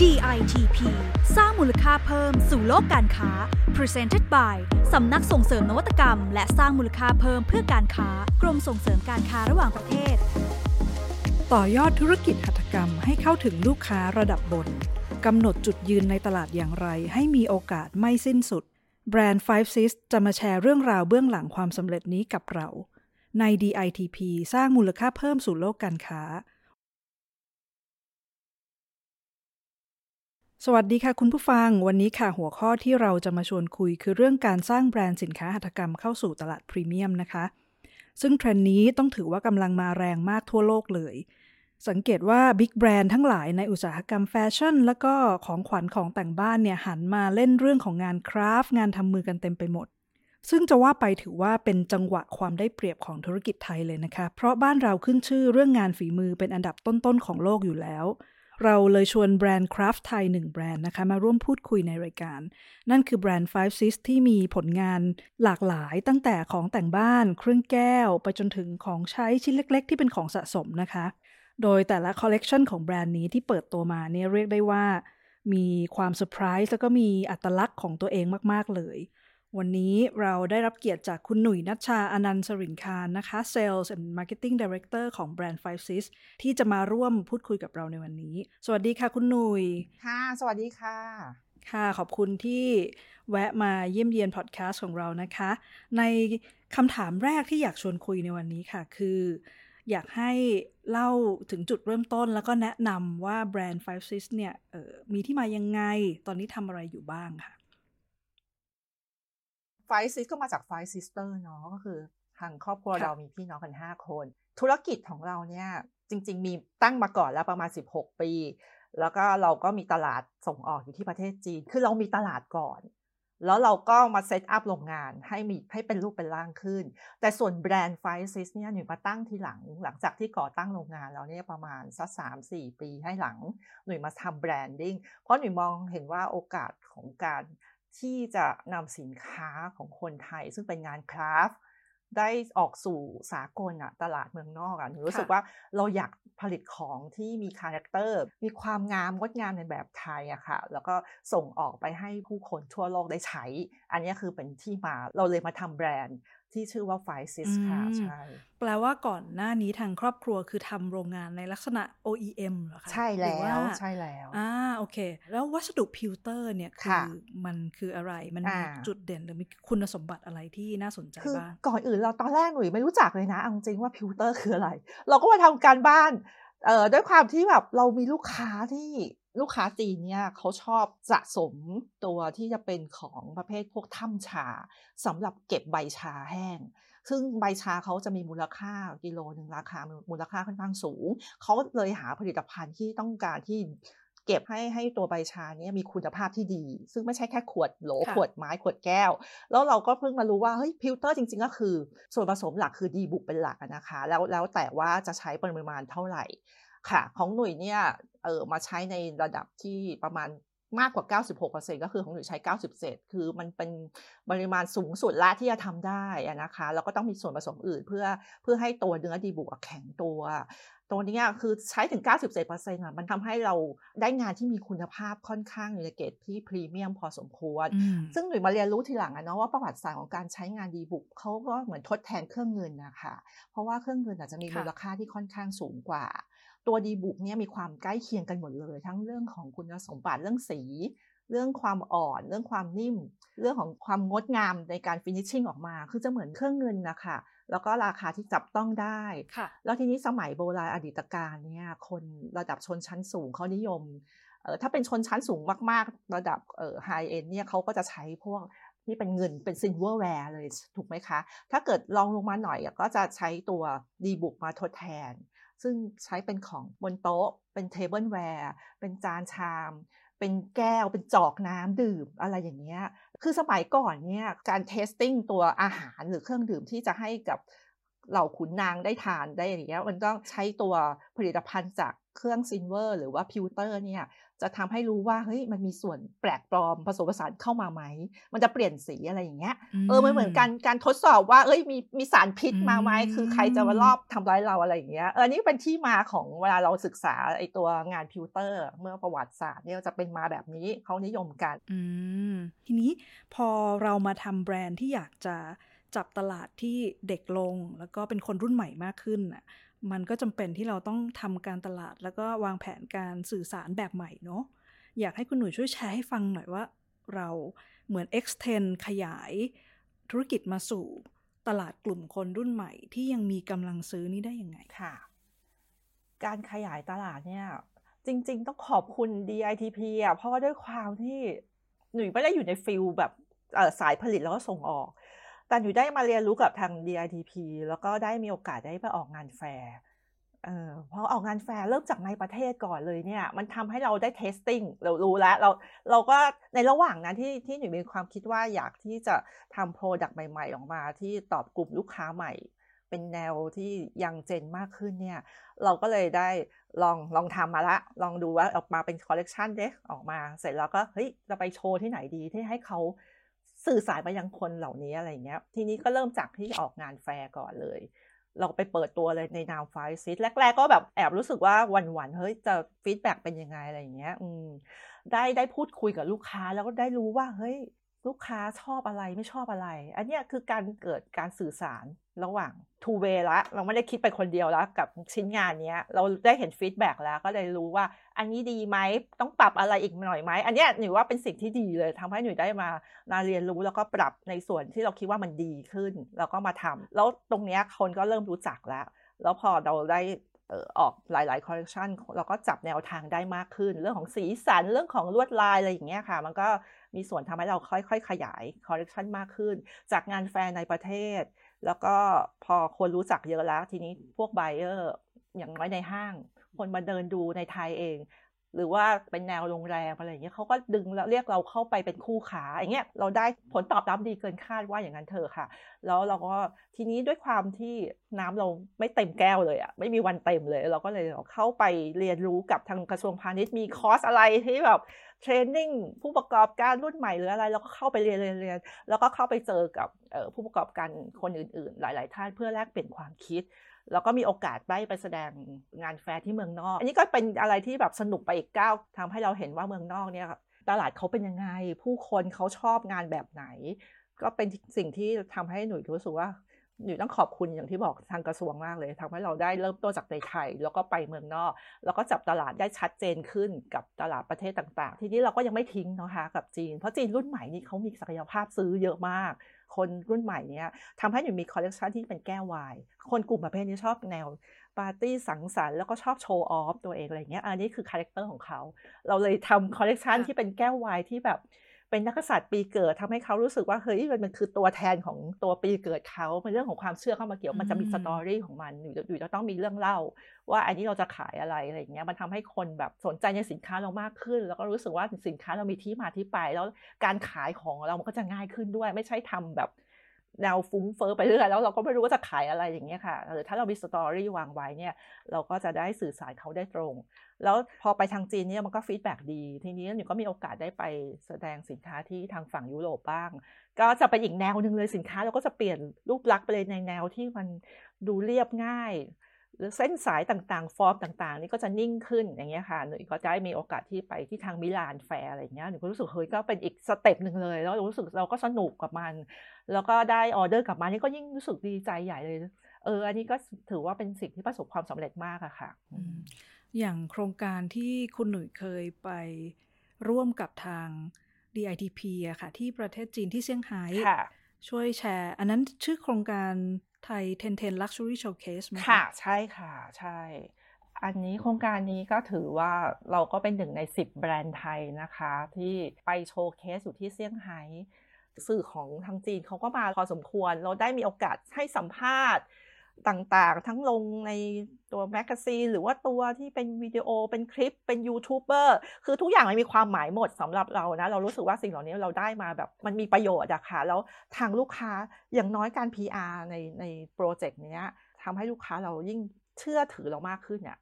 DITP สร้างมูลค่าเพิ่มสู่โลกการค้า Presented by สำนักส่งเสริมนวัตกรรม และสร้างมูลค่าเพิ่มเพื่อการค้ากรมส่งเสริมการค้าระหว่างประเทศ ต่อยอดธุรกิจหัตถกรรมให้เข้าถึงลูกค้าระดับบนกำหนดจุดยืนในตลาดอย่างไร ให้มีโอกาสไม่สิ้นสุด แบรนด์ Five Sis จะมาแชร์เรื่องราวเบื้องหลังความสำเร็จนี้กับเรา ใน DITP สร้างมูลค่าเพิ่มสู่โลกการค้า สวัสดีค่ะคุณผู้ฟัง วันนี้ค่ะหัวข้อที่เราจะมาชวนคุยคือเรื่องการสร้างแบรนด์สินค้าหัตถกรรมเข้าสู่ตลาดพรีเมียมนะคะ ซึ่งเทรนด์นี้ต้องถือว่ากำลังมาแรงมากทั่วโลกเลย สังเกตว่า big brand ทั้งหลายในอุตสาหกรรมแฟชั่น แล้วก็ของขวัญของแต่งบ้านเนี่ยหันมาเล่นเรื่องของงาน craft งานทำมือกันเต็มไปหมด ซึ่งจะว่าไปถือว่าเป็นจังหวะความได้เปรียบของธุรกิจไทยเลยนะคะ เพราะบ้านเราขึ้นชื่อเรื่องงานฝีมือเป็นอันดับต้นๆของโลกอยู่แล้ว เราเลยชวนแบรนด์ craft ไทยหนึ่งแบรนด์นะคะ มาร่วมพูดคุยในรายการ นั่นคือแบรนด์ Five Sis ที่มีผลงานหลากหลายตั้งแต่ของแต่งบ้าน เครื่องแก้ว ไปจนถึงของใช้ชิ้นเล็ก ๆ ที่เป็นของสะสมนะคะ โดยแต่ละคอลเลกชันของแบรนด์นี้ที่เปิดตัวมาเนี่ยเรียกได้ว่า มีความเซอร์ไพรส์แล้วก็มีอัตลักษณ์ของตัวเองมาก ๆ เลย วันนี้เราได้รับเกียรติจากคุณหนุ่ยนัชชาอนันต์สรินคารนะคะ Sales and Marketing Director ของแบรนด์ Five Sis ที่จะมาร่วมพูดคุยกับเราในวันนี้ สวัสดีค่ะคุณหนุ่ย ค่ะ สวัสดีค่ะ ค่ะ ขอบคุณที่แวะมาเยี่ยมเยียนพอดแคสต์ของเรานะคะ ในคำถามแรกที่อยากชวนคุยในวันนี้ค่ะ คือ อยากให้เล่าถึงจุดเริ่มต้น แล้วก็แนะนำว่าแบรนด์ Five Sis เนี่ยเออมีที่มายังไง ตอนนี้ทำอะไรอยู่บ้างค่ะ Five Sis ก็มาจาก Five Sister เนาะก็คือทางครอบครัวค่ะเรามีพี่น้องกัน 5 คน ธุรกิจของเราเนี่ยจริง ๆ มีตั้งมาก่อนแล้วประมาณ 16 ปี แล้วก็เราก็มีตลาดส่งออกอยู่ที่ประเทศจีน คือเรามีตลาดก่อน แล้วเราก็มา set up โรงงานให้มีให้เป็นรูปเป็นร่างขึ้น แต่ส่วนแบรนด์ 5IVE SIS เนี่ยหนูมาตั้งทีหลัง หลังจากที่ก่อตั้งโรงงานแล้วเนี่ยประมาณสักสามสี่ปีให้หลังหนุ่ยมาทำ branding เพราะหนุ่ยมองเห็นว่าโอกาสของการ ที่จะนำสินค้าของคนไทย ซึ่งเป็นงาน craft ได้ออกสู่สากลอะตลาดเมืองนอกอะหนูรู้สึกค่ะว่าเราอยากผลิตของที่มี character มีความงามงดงามในแบบไทยอะค่ะ แล้วก็ส่งออกไปให้ผู้คนทั่วโลกได้ใช้ อันนี้คือเป็นที่มาเราเลยมาทำแบรนด์ ที่ชื่อว่า5IVE SIS ค่ะอืมใช่แปลว่าก่อนหน้านี้ทางครอบครัวคือทำโรงงานในลักษณะ OEM เหรอคะใช่หรืแล้อาวใช่แล้วอ่าโอเค แล้ววัสดุพิวเตอร์เนี่ยคืค่ะอมันคืออะไรมันมีอ่าจุดเด่นหรือมีคุณสมบัติอะไรที่น่าสนใจคือบ้างก่อนอื่นเราตอนแรกหนุ่ยไม่รู้จักเลยนะเอาจริงๆว่าพิวเตอร์คืออะไร เราก็มาทำการบ้านเอ่อด้วยความที่แบบเรามีลูกค้าที่ ลูกค้าจีนเนี่ยเขาชอบสะสมตัวที่จะเป็นของประเภทพวกถ้ำชาสำหรับเก็บใบชาแห้ง ซึ่งใบชาเขาจะมีมูลค่ากิโลหนึ่งราคามูลค่าค่อนข้างสูง เขาเลยหาผลิตภัณฑ์ที่ต้องการที่เก็บให้ให้ตัวใบชาเนี้มีคุณภาพที่ดี ซึ่งไม่ใช่แค่ขวดโหลค่ะขวดไม้ขวดแก้ว แล้วเราก็เพิ่งมารู้ว่าเฮ้ยพิวเตอร์จริง ๆ ก็คือ ส่วนผสมหลักคือดีบุกเป็นหลักอะนะคะ แล้วแล้วแต่ว่าจะใช้ปริมาณเท่าไหร่ ค่ะของหนุ่ยเนี่ยเออมาใช้ในระดับที่ประมาณมากกว่า 96%ก็คือของหนุ่ยใช้ 90%คือมันเป็นปริมาณสูงสุดละที่จะทำได้อะนะคะ แล้วก็ต้องมีส่วนผสมอื่นเพื่อเพื่อให้ตัวเนื้อดีบุกอะแข็งตัวตัวเนี้ยคือใช้ถึง 97%อะ มันทำให้เราได้งานที่มีคุณภาพค่อนข้างอยู่ในเกรดที่พรีเมียมพอสมควรอืมซึ่งหนุ่ยมาเรียนรู้ทีหลังอะเนาะว่าประวัติศาสตร์ของการใช้งานดีบุกเขาก็เหมือนทดแทนเครื่องเงินนะคะ เพราะว่าเครื่องเงินอาจจะมีค่ะมูลค่าที่ค่อนข้างสูงกว่า ตัวดีบุกเนี่ยมีความใกล้เคียงกันหมดเลย ทั้งเรื่องของคุณสมบัติเรื่องสี เรื่องความอ่อน เรื่องความนิ่ม เรื่องของความงดงามในการฟินิชชิ่งออกมา คือจะเหมือนเครื่องเงินนะคะแล้วก็ราคาที่จับต้องได้ค่ะแล้วทีนี้สมัยโบราณอดีตกาลเนี่ยคนระดับชนชั้นสูงเขานิยมเอ่อถ้าเป็นชนชั้นสูงมากๆ ระดับเอ่อ high-end เนี่ยเขาก็จะใช้พวกที่เป็นเงินเป็น silverware เลยถูกไหมคะ ถ้าเกิดรองลงมาหน่อยอะก็จะใช้ตัวดีบุกมาทดแทน ซึ่งใช้เป็นของบนโต๊ะ เป็น tableware เป็นจานชาม เป็นแก้ว เป็นจอกน้ำดื่มอะไรอย่างเงี้ย คือสมัยก่อนเนี่ยการ testing ตัวอาหารหรือเครื่องดื่มที่จะให้กับเหล่าขุนนางได้ทานได้อย่างเงี้ยมันต้องใช้ตัวผลิตภัณฑ์จากเครื่อง silver หรือว่า pewter เนี่ย จะทำให้รู้ว่าเฮ้ยมันมีส่วนแปลกปลอมผสมผสานเข้ามาไหม มันจะเปลี่ยนสีอะไรอย่างเงี้ยเออมันเหมือนกันการทดสอบว่าเอ้ยมีมีสารพิษมาไหมคือใครจะมาลอบทำร้ายเราอะไรอย่างเงี้ยเออนี่เป็นที่มาของเวลาเราศึกษาไอตัวงาน pewter เมื่อประวัติศาสตร์เนี่ยจะเป็นมาแบบนี้เขานิยมกันอืมทีนี้พอเรามาทำแบรนด์ที่อยากจะจับตลาดที่เด็กลงแล้วก็เป็นคนรุ่นใหม่มากขึ้นน่ะ มันก็จำเป็นที่เราต้องทำการตลาด แล้วก็วางแผนการสื่อสารแบบใหม่เนาะอยากให้คุณหนุ่ยช่วยแชร์ให้ฟังหน่อยว่า เราเหมือน extend ขยายธุรกิจมาสู่ตลาดกลุ่มคนรุ่นใหม่ ที่ยังมีกำลังซื้อนี่ได้ยังไงค่ะ การขยายตลาดเนี่ย จริง ๆ ต้องขอบคุณ DITP อะเพราะว่าด้วยความที่หนุ่ยไม่ได้อยู่ใน field แบบสายผลิตแล้วก็ส่งออก แต่หนุ่ยได้มาเรียนรู้กับทาง DITP แล้วก็ได้มีโอกาสได้ไปออกงานแฟร์เออพอออกงานแฟร์เริ่มจากในประเทศก่อนเลยเนี่ย มันทำให้เราได้ testing เรารู้แล้วเราเราก็ในระหว่างนั้นที่ที่หนูมีความคิดว่าอยากที่จะทำ product ใหม่ๆ ออกมาที่ตอบกลุ่มลูกค้าใหม่ เป็นแนวที่young gen มากขึ้นเนี่ย เราก็เลยได้ลองลองทำมาละ ลองดูว่าออกมาเป็นคอลเลกชันเด็กออกมาเสร็จแล้วก็เฮ้ยจะไปโชว์ที่ไหนดีที่ให้เขา สื่อสารไปยังคนเหล่านี้อะไรเงี้ย ทีนี้ก็เริ่มจากที่ออกงานแฟร์ก่อนเลย เราไปเปิดตัวเลยในนาม5IVE SIS แรก ๆ ก็แบบแอบรู้สึกว่าหวั่นๆเฮ้ยจะ feedback เป็นยังไงอะไรเงี้ย อืมได้ได้พูดคุยกับลูกค้าแล้วก็ได้รู้ว่าเฮ้ย ลูกค้าชอบอะไรไม่ชอบอะไร อันนี้คือการเกิดการสื่อสารระหว่าง two way ละ เราไม่ได้คิดไปคนเดียวแล้วกับชิ้นงานนี้เราได้เห็น feedback แล้วก็เลยรู้ว่า อันนี้ดีไหมต้องปรับอะไรอีกหน่อยไหมอันนี้หนูว่าเป็นสิ่งที่ดีเลยทำให้หนูได้มามาเรียนรู้แล้วก็ปรับในส่วนที่เราคิดว่ามันดีขึ้น แล้วก็มาทำแล้วตรงนี้คนก็เริ่มรู้จักแล้ว แล้วพอเราได้ออกหลาย ๆ คอลเลคชันเราก็จับแนวทางได้มากขึ้น เรื่องของสีสันเรื่องของลวดลายอะไรอย่างเงี้ยค่ะ มันก็ มีส่วนทำให้เราค่อยๆ ขยายคอลเลคชันมากขึ้น จากงานแฟร์ในประเทศ แล้วก็พอคนรู้จักเยอะแล้ว ทีนี้พวก buyer อย่างน้อยในห้าง คนมาเดินดูในไทยเอง หรือว่าเป็นแนวโรงแรมอะไรอย่างเงี้ยเขาก็ดึงแล้วเรียกเราเข้าไปเป็นคู่ค้าอย่างเงี้ยเราได้ผลตอบรับดีเกินคาดว่าอย่างนั้นเถอะค่ะ แล้วเราก็ทีนี้ด้วยความที่น้ำเราไม่เต็มแก้วเลยอะไม่มีวันเต็มเลย เราก็เลยเข้าไปเรียนรู้กับทางกระทรวงพาณิชย์มีคอร์สอะไรที่แบบ training ผู้ประกอบการรุ่นใหม่หรืออะไร เราก็เข้าไปเรียนเรียนเรียนแล้วก็เข้าไปเจอกับผู้ประกอบการคนอื่น ๆ หลาย ๆ ท่านเพื่อแลกเปลี่ยนความคิด แล้วก็มีโอกาสได้ไปแสดงงานแฟร์ที่เมืองนอก อันนี้ก็เป็นอะไรที่แบบสนุกไปอีกก้าวทำให้เราเห็นว่าเมืองนอกเนี่ยตลาดเขาเป็นยังไง ผู้คนเขาชอบงานแบบไหน ก็เป็นสิ่งที่ทำให้หนูรู้สึกว่า หนูต้องขอบคุณอย่างที่บอกทางกระทรวงมากเลยทำให้เราได้เริ่มต้นจากในไทย แล้วก็ไปเมืองนอก แล้วก็จับตลาดได้ชัดเจนขึ้นกับตลาดประเทศต่างๆ ทีนี้เราก็ยังไม่ทิ้งนะคะกับจีน เพราะจีนรุ่นใหม่นี่เขามีศักยภาพซื้อเยอะมาก คนรุ่นใหม่เนี้ยทำให้หนูมีคอลเลกชันที่เป็นแก้วไวน์ คนกลุ่มประเภทนี้ชอบแนวปาร์ตี้สังสรรค์แล้วก็ชอบ show off ตัวเองอะไรเงี้ยอันนี้คือ character ของเขา เราเลยทำคอลเลกชันที่เป็นแก้วไวน์ที่แบบ เป็นนักษัตริย์ปีเกิดทำให้เขารู้สึกว่าเฮ้ยมันคือตัวแทนของตัวปีเกิดเขาเป็นเรื่องของความเชื่อเข้ามาเกี่ยวมันจะมี story ของมันอยู่อยู่จะต้องมีเรื่องเล่า ว่าอันนี้เราจะขายอะไรอะไรอย่างเงี้ยมันทำให้คนแบบสนใจในสินค้าเรามากขึ้น แล้วก็รู้สึกว่าสินค้าเรามีที่มาที่ไป แล้วการขายของเรามันก็จะง่ายขึ้นด้วย ไม่ใช่ทำแบบ แนวฟุ้งเฟอ้อไปเรื่อยแล้วเราก็ไม่รู้ว่าจะขายอะไรอย่างเงี้ยค่ะหรือถ้าเรามีสตอรี่วางไว้เนี่ยเราก็จะได้สื่อสารเขาได้ตรง แล้วพอไปทางจีนเนี่ยมันก็ฟีดแบ็ดี ทีนี้หนูก็มีโอกาสได้ไปแสดงสินค้าที่ทางฝั่งยุโรปบ้าง ก็จะเป็นอีกแนวหนึ่งเลยสินค้าเราก็จะเปลี่ยนรูปลักษณ์ไปเลยในแนวที่มันดูเรียบง่าย หรือเส้นสายต่างๆ ฟอร์มต่างๆ นี่ก็จะนิ่งขึ้นอย่างเงี้ยค่ะหนูก็จะได้มีโอกาสที่ไปที่ทางมิลานแฟร์อะไรเงี้ยหนูก็รู้สึกเฮ้ยก็เป็นอีก step หนึ่งเลย แล้วรู้สึกเราก็สนุกกับมัน แล้วก็ได้ออเดอร์กลับมานี่ก็ยิ่งรู้สึกดีใจใหญ่เลย เออ อันนี้ก็ถือว่าเป็นสิ่งที่ประสบความสำเร็จมากอะค่ะ อย่างโครงการที่คุณหนุ่ยเคยไปร่วมกับทาง DITP อะค่ะ ที่ประเทศจีนที่เซี่ยงไฮ้ ช่วยแชร์ อันนั้นชื่อโครงการ Thai Ten Ten Luxury Showcase ไหมคะ ใช่ค่ะใช่ อันนี้โครงการนี้ก็ถือว่าเราก็เป็นหนึ่งใน 10 แบรนด์ไทยนะคะ ที่ไป showcase อยู่ที่เซี่ยงไฮ้สื่อของทางจีนเขาก็มาพอสมควร เราได้มีโอกาสให้สัมภาษณ์ ต่างๆ ทั้งลงในตัวแมกกาซีนหรือว่าตัวที่เป็นวิดีโอเป็นคลิปเป็นยูทูบเบอร์คือทุกอย่างมันมีความหมายหมดสำหรับเรานะ เรารู้สึกว่าสิ่งเหล่านี้เราได้มาแบบมันมีประโยชน์อะค่ะ แล้วทางลูกค้าอย่างน้อยการ PR ในในโปรเจกต์นี้ทำให้ลูกค้าเรายิ่งเชื่อถือเรามากขึ้นเนี่ย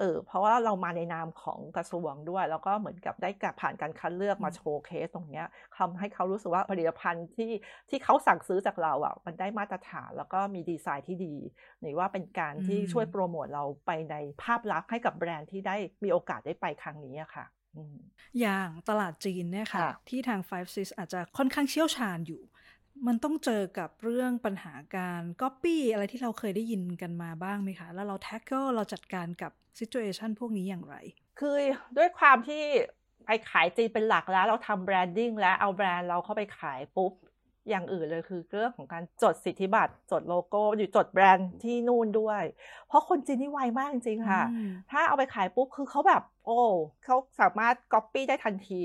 เเออเพราะว่าเรามาในนามของกระทรวงด้วย แล้วก็เหมือนกับได้กับผ่านการคัดเลือกมาโชว์เคสตรงเนี้ยทำให้เขารู้สึกว่าผลิตภัณฑ์ที่ที่เขาสั่งซื้อจากเราอะมันได้มาตรฐานแล้วก็มีดีไซน์ที่ดีหรือว่าเป็นการที่ช่วยโปรโมทเราไปในภาพลักษณ์ให้กับแบรนด์ที่ได้มีโอกาสได้ไปครั้งนี้อะค่ะอย่างตลาดจีนเนี่ยค่ะ ที่ทาง 5IVE SIS อาจจะค่อนข้างเชี่ยวชาญอยู่ มันต้องเจอกับเรื่องปัญหาการก๊อปปี้อะไรที่เราเคยได้ยินกันมาบ้างไหมคะ แล้วเรา tackle เราจัดการกับ situation พวกนี้อย่างไร คือด้วยความที่ไปขายจีนเป็นหลักแล้ว เราทำ branding แล้วเอาแบรนด์เราเข้าไปขายปุ๊บ อย่างอื่นเลยคือเรื่องของการจดสิทธิบัตร จดโลโก้ อยู่จดแบรนด์ที่นู่นด้วย เพราะคนจีนนี่ไวมากจริงๆค่ะ ถ้าเอาไปขายปุ๊บคือเขาแบบ โอ้เขาสามารถก๊อปปี้ได้ทันที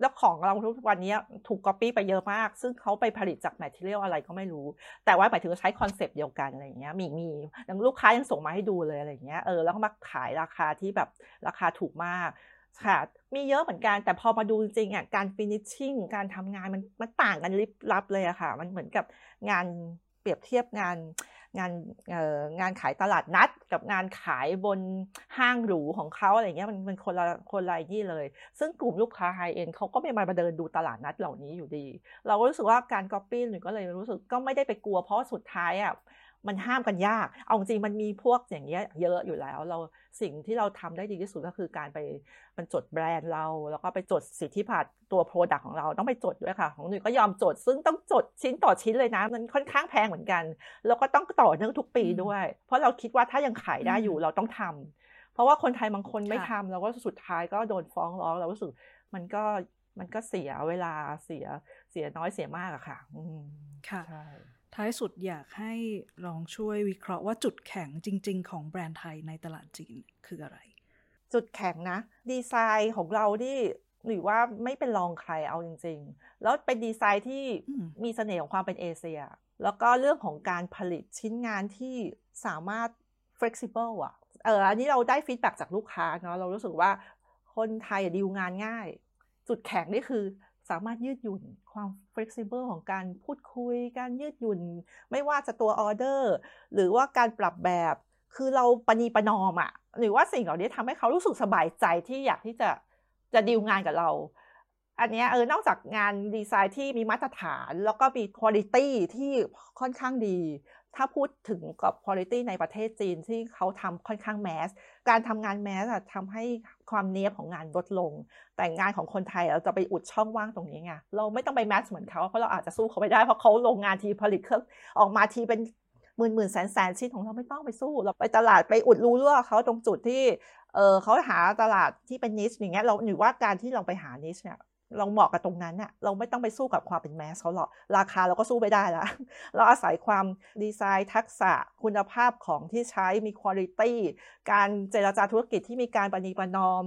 แล้วของเราทุกวันนี้ถูกก๊อปปี้ไปเยอะมาก ซึ่งเขาไปผลิตจาก material อะไรก็ไม่รู้ แต่ว่าหมายถึงใช้ concept เดียวกันอะไรอย่างเงี้ยมีมีอย่างลูกค้ายังส่งมาให้ดูเลยอะไรอย่างเงี้ยเออแล้วก็มาขายราคาที่แบบราคาถูกมากค่ะมีเยอะเหมือนกันแต่พอมาดูจริงๆอะการ finishing การทำงานมันมันต่างกันลิบลับเลยอะค่ะ มันเหมือนกับงานเปรียบเทียบงาน งานงานขายตลาดนัด กับงานขายบนห้างหรูของเขาอะไรเงี้ยมันมันคนละคนละอย่างเลย ซึ่งกลุ่มลูกค้า high-end เขาก็ไม่มาเดินดูตลาดนัดเหล่านี้อยู่ดี เราก็รู้สึกว่าการก๊อปปี้หรือก็เลยรู้สึกก็ไม่ได้ไปกลัวเพราะสุดท้ายอะ มันห้ามกันยาก เอาจริงมันมีพวกอย่างเงี้ยเยอะอยู่แล้ว เราสิ่งที่เราทำได้ดีที่สุดก็คือการไปมันจดแบรนด์เรา แล้วก็ไปจดสิทธิบัตรตัว product ของเราต้องไปจดด้วยค่ะ ของหนูก็ยอมจด ซึ่งต้องจดชิ้นต่อชิ้นเลยนะ มันค่อนข้างแพงเหมือนกัน แล้วก็ต้องต่อเนื่องทุกปีด้วย เพราะเราคิดว่าถ้ายังขายได้อยู่เราต้องทำเพราะว่าคนไทยบางคนไม่ทำเราก็สุดท้ายก็โดนฟ้องร้องเรารู้สึกมันก็มันก็เสียเวลาเสียเสียน้อยเสียมากอะค่ะอืมค่ะ ท้ายสุดอยากให้ลองช่วยวิเคราะห์ว่าจุดแข็งจริง ๆ ของแบรนด์ไทยในตลาดจีนคืออะไร จุดแข็งนะ ดีไซน์ของเราที่หรือว่าไม่เป็นรองใครเอาจริง ๆ แล้วเป็นดีไซน์ที่มีเสน่ห์ของความเป็นเอเชีย แล้วก็เรื่องของการผลิตชิ้นงานที่สามารถ flexible อะ เอออันนี้เราได้ฟีดแบ็จากลูกค้าเนาะเรารู้สึกว่าคนไทยดีลงานง่าย จุดแข็งนี่คือ สามารถยืดหยุ่นความ flexible ของการพูดคุย การยืดหยุ่น ไม่ว่าจะตัวออเดอร์หรือว่าการปรับแบบ คือเราปณีประนอมอะหรือว่าสิ่งเหล่านี้ทำให้เขารู้สึกสบายใจที่อยากที่จะจะดีลงานกับเรา อันนี้เออนอกจากงานดีไซน์ที่มีมาตรฐานแล้วก็มีคุณภาพที่ค่อนข้างดี ถ้าพูดถึงกับคุณภาพในประเทศจีนที่เขาทำค่อนข้างแมส การทำงานแมสอะทำให้ ความเนี้ยบของงานลดลง แต่งานของคนไทยเราจะไปอุดช่องว่างตรงนี้ไงเราไม่ต้องไปแมสเหมือนเขาเพราะเราอาจจะสู้เขาไม่ได้เพราะเขาโรงงานทีผลิตเครื่องออกมาทีเป็นหมื่นหมื่นแสนแสนชิ้นของเราไม่ต้องไปสู้ เราไปตลาดไปอุดรูรั่วเขาตรงจุดที่เออเขาหาตลาดที่เป็นนิชอย่างเงี้ยเราหรือว่าการที่เราไปหานิชเนี่ย เราเหมาะกับตรงนั้นเนี่ยเราไม่ต้องไปสู้กับความเป็นแมสเขาหรอก ราคาเราก็สู้ไม่ได้ล้วเราอาศัยความดีไซน์ทักษะคุณภาพของที่ใช้มีคุณภาพการเจรจาธุรกิจที่มีการปณีประนอม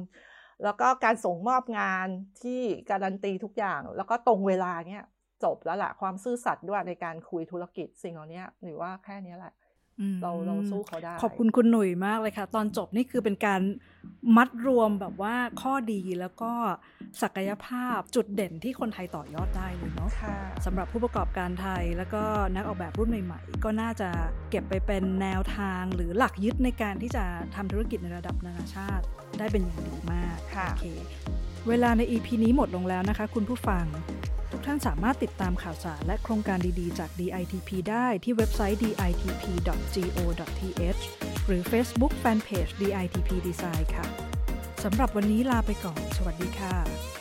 แล้วก็การส่งมอบงานที่การันตีทุกอย่าง แล้วก็ตรงเวลาเนี่ยจบแล้วแหละความซื่อสัตย์ด้วยในการคุยธุรกิจสิ่งเหล่านี้หรือว่าแค่นี้แหละ เราเราสู้เขาได้ ขอบคุณคุณหนุ่ยมากเลยค่ะ ตอนจบนี่คือเป็นการมัดรวมแบบว่าข้อดีแล้วก็ศักยภาพจุดเด่นที่คนไทยต่อยอดได้เลยเนาะสำหรับผู้ประกอบการไทยแล้วก็นักออกแบบรุ่นใหม่ ๆ ก็น่าจะเก็บไปเป็นแนวทางหรือหลักยึดในการที่จะทำธุรกิจในระดับนานาชาติได้เป็นอย่างดีมากโอเคเวลาใน EP นี้หมดลงแล้วนะคะ คุณผู้ฟัง ทุกท่านสามารถติดตามข่าวสารและโครงการดีๆ จาก DITP ได้ที่เว็บไซต์ ditp.go.th หรือ Facebook Fanpage DITP Design ค่ะ สำหรับวันนี้ลาไปก่อน สวัสดีค่ะ